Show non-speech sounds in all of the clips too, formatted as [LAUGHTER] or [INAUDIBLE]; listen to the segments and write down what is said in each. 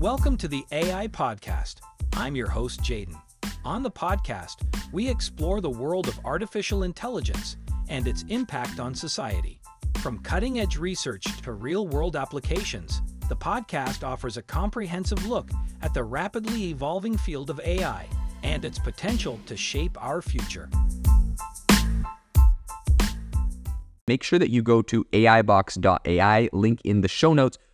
Welcome to the AI Podcast. I'm your host, Jaeden. On the podcast, we explore the world of artificial intelligence and its impact on society. From cutting edge research to real world applications, the podcast offers a comprehensive look at the rapidly evolving field of AI and its potential to shape our future. Make sure that you go to AIbox.ai, link in the show notes,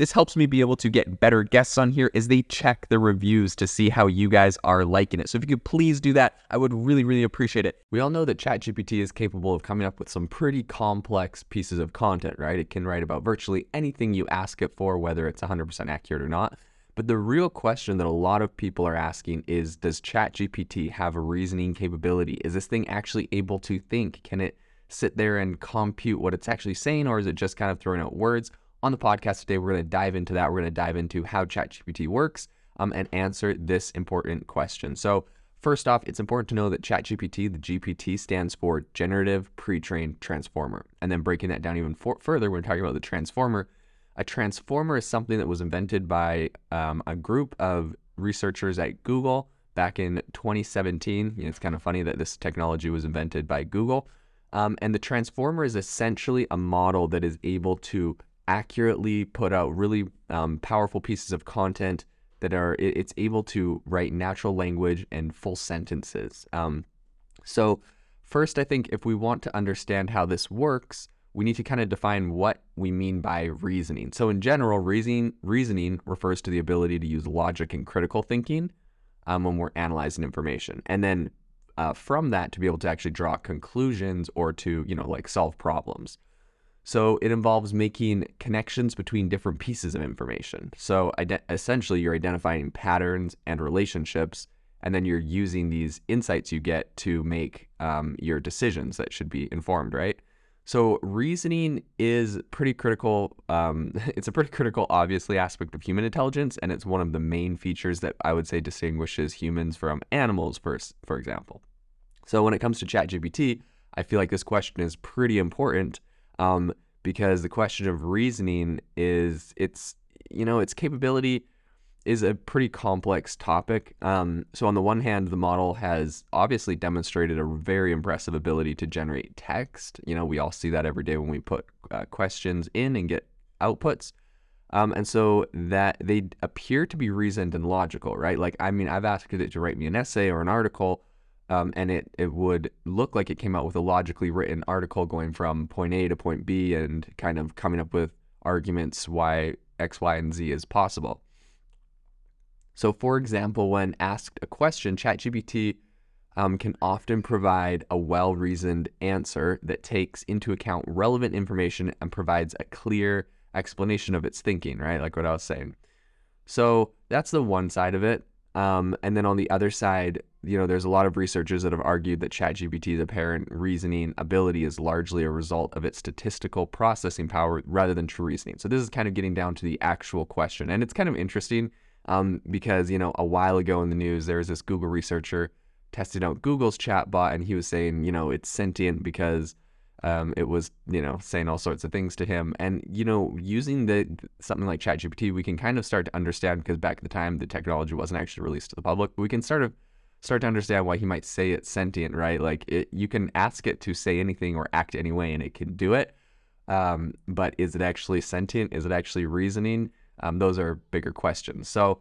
This helps me be able to get better guests on here as they check the reviews to see how you guys are liking it. So if you could please do that, I would really, really appreciate it. We all know that ChatGPT is capable of coming up with some pretty complex pieces of content, right? It can write about virtually anything you ask it for, whether it's 100% accurate or not. But the real question that a lot of people are asking is Does ChatGPT have a reasoning capability? Is this thing actually able to think? Can it sit there and compute what it's actually saying, or is it just kind of throwing out words? On the podcast today, we're going to dive into that. We're going to dive into how ChatGPT works um, and answer this important question. So, first off, it's important to know that ChatGPT, the GPT, stands for Generative Pre-trained Transformer. And then breaking that down even for- further, we're talking about the transformer. A transformer is something that was invented by um, a group of researchers at Google back in 2017. You know, it's kind of funny that this technology was invented by Google. Um, and the transformer is essentially a model that is able to accurately put out really um, powerful pieces of content that are it, it's able to write natural language and full sentences. Um, so first, I think if we want to understand how this works, we need to kind of define what we mean by reasoning. So in general, reasoning reasoning refers to the ability to use logic and critical thinking um, when we're analyzing information, and then uh, from that to be able to actually draw conclusions or to you know like solve problems. So it involves making connections between different pieces of information. So essentially, you're identifying patterns and relationships, and then you're using these insights you get to make um, your decisions that should be informed, right? So reasoning is pretty critical. Um, [LAUGHS] it's a pretty critical, obviously, aspect of human intelligence, and it's one of the main features that I would say distinguishes humans from animals, for for example. So when it comes to ChatGPT, I feel like this question is pretty important um, because the question of reasoning is it's you know its capability is a pretty complex topic. Um, so on the one hand, the model has obviously demonstrated a very impressive ability to generate text. You know, we all see that every day when we put uh, questions in and get outputs. Um, and so that they appear to be reasoned and logical, right? Like, I mean, I've asked it to write me an essay or an article, um, and it, it would look like it came out with a logically written article going from point A to point B and kind of coming up with arguments why X, Y, and Z is possible. So, for example, when asked a question, ChatGPT um, can often provide a well reasoned answer that takes into account relevant information and provides a clear explanation of its thinking, right? Like what I was saying. So, that's the one side of it. Um, and then on the other side, you know, there's a lot of researchers that have argued that ChatGPT's apparent reasoning ability is largely a result of its statistical processing power rather than true reasoning. So this is kind of getting down to the actual question, and it's kind of interesting um, because you know a while ago in the news there was this Google researcher testing out Google's chatbot, and he was saying you know it's sentient because um, it was you know saying all sorts of things to him, and you know using the something like ChatGPT, we can kind of start to understand because back at the time the technology wasn't actually released to the public, but we can sort of start to understand why he might say it's sentient, right? Like it, you can ask it to say anything or act any way, and it can do it. Um, but is it actually sentient? Is it actually reasoning? Um, those are bigger questions. So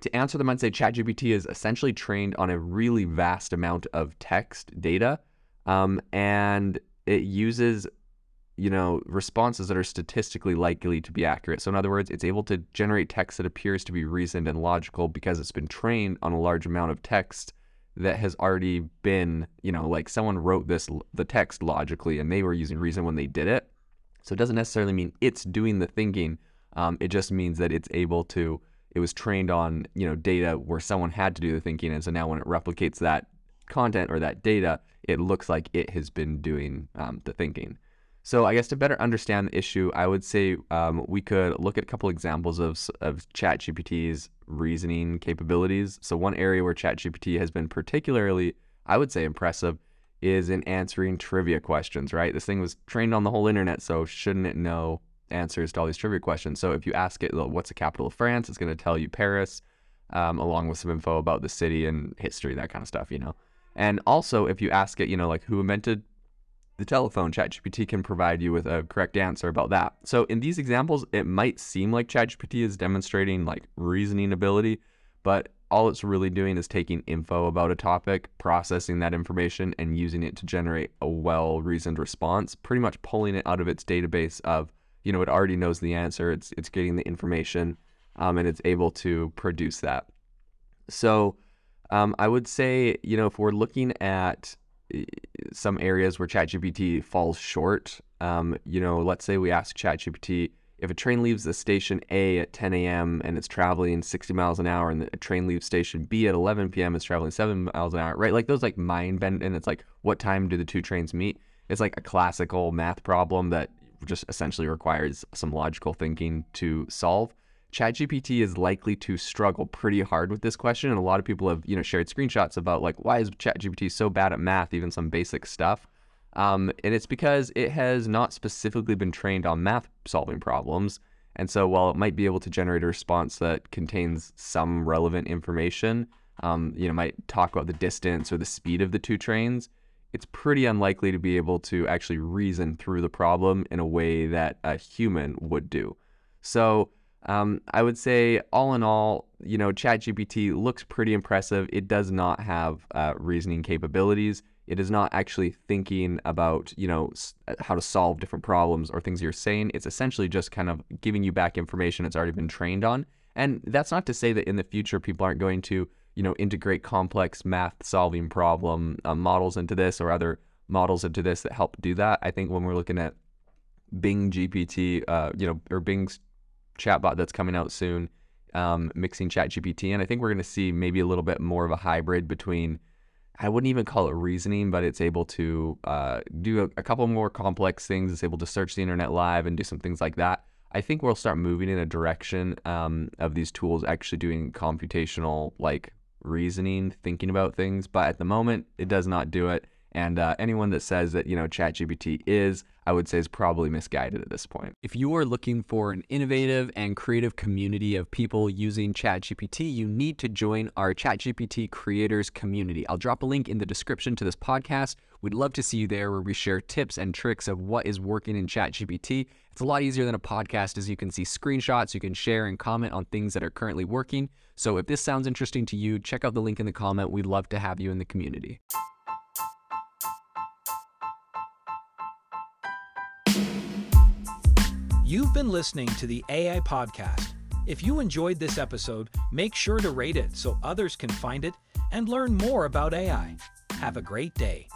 to answer them, I'd say ChatGPT is essentially trained on a really vast amount of text data, um, and it uses you know, responses that are statistically likely to be accurate. So, in other words, it's able to generate text that appears to be reasoned and logical because it's been trained on a large amount of text that has already been, you know, like someone wrote this the text logically and they were using reason when they did it. So, it doesn't necessarily mean it's doing the thinking. Um, it just means that it's able to it was trained on you know data where someone had to do the thinking, and so now when it replicates that content or that data, it looks like it has been doing um, the thinking. So I guess to better understand the issue, I would say um, we could look at a couple examples of of ChatGPT's reasoning capabilities. So one area where ChatGPT has been particularly, I would say, impressive is in answering trivia questions. Right, this thing was trained on the whole internet, so shouldn't it know answers to all these trivia questions? So if you ask it, what's the capital of France, it's going to tell you Paris, um, along with some info about the city and history, that kind of stuff. You know, and also if you ask it, you know, like who invented the telephone, ChatGPT can provide you with a correct answer about that. So in these examples, it might seem like ChatGPT is demonstrating like reasoning ability, but all it's really doing is taking info about a topic, processing that information, and using it to generate a well-reasoned response. Pretty much pulling it out of its database of, you know, it already knows the answer. It's it's getting the information, um, and it's able to produce that. So, um, I would say, you know, if we're looking at some areas where ChatGPT falls short. Um, you know, let's say we ask ChatGPT if a train leaves the station A at 10 a.m. and it's traveling 60 miles an hour, and a train leaves station B at 11 p.m. is traveling seven miles an hour, right? Like those like mind bend, and it's like, what time do the two trains meet? It's like a classical math problem that just essentially requires some logical thinking to solve. ChatGPT is likely to struggle pretty hard with this question, and a lot of people have you know shared screenshots about like why is ChatGPT so bad at math, even some basic stuff. Um, and it's because it has not specifically been trained on math solving problems. And so while it might be able to generate a response that contains some relevant information, um, you know, might talk about the distance or the speed of the two trains, it's pretty unlikely to be able to actually reason through the problem in a way that a human would do. So um, I would say, all in all, you know, ChatGPT looks pretty impressive. It does not have uh, reasoning capabilities. It is not actually thinking about, you know, how to solve different problems or things you're saying. It's essentially just kind of giving you back information it's already been trained on. And that's not to say that in the future people aren't going to, you know, integrate complex math solving problem uh, models into this or other models into this that help do that. I think when we're looking at Bing GPT, uh, you know, or Bing's chatbot that's coming out soon, um, mixing ChatGPT. And I think we're going to see maybe a little bit more of a hybrid between, I wouldn't even call it reasoning, but it's able to uh, do a, a, couple more complex things. It's able to search the internet live and do some things like that. I think we'll start moving in a direction um, of these tools actually doing computational, like reasoning, thinking about things. But at the moment, it does not do it. And uh, anyone that says that, you know, ChatGPT is, I would say is probably misguided at this point. If you are looking for an innovative and creative community of people using ChatGPT, you need to join our ChatGPT creators community. I'll drop a link in the description to this podcast. We'd love to see you there where we share tips and tricks of what is working in ChatGPT. It's a lot easier than a podcast as you can see screenshots, you can share and comment on things that are currently working. So if this sounds interesting to you, check out the link in the comment. We'd love to have you in the community. You've been listening to the AI Podcast. If you enjoyed this episode, make sure to rate it so others can find it and learn more about AI. Have a great day.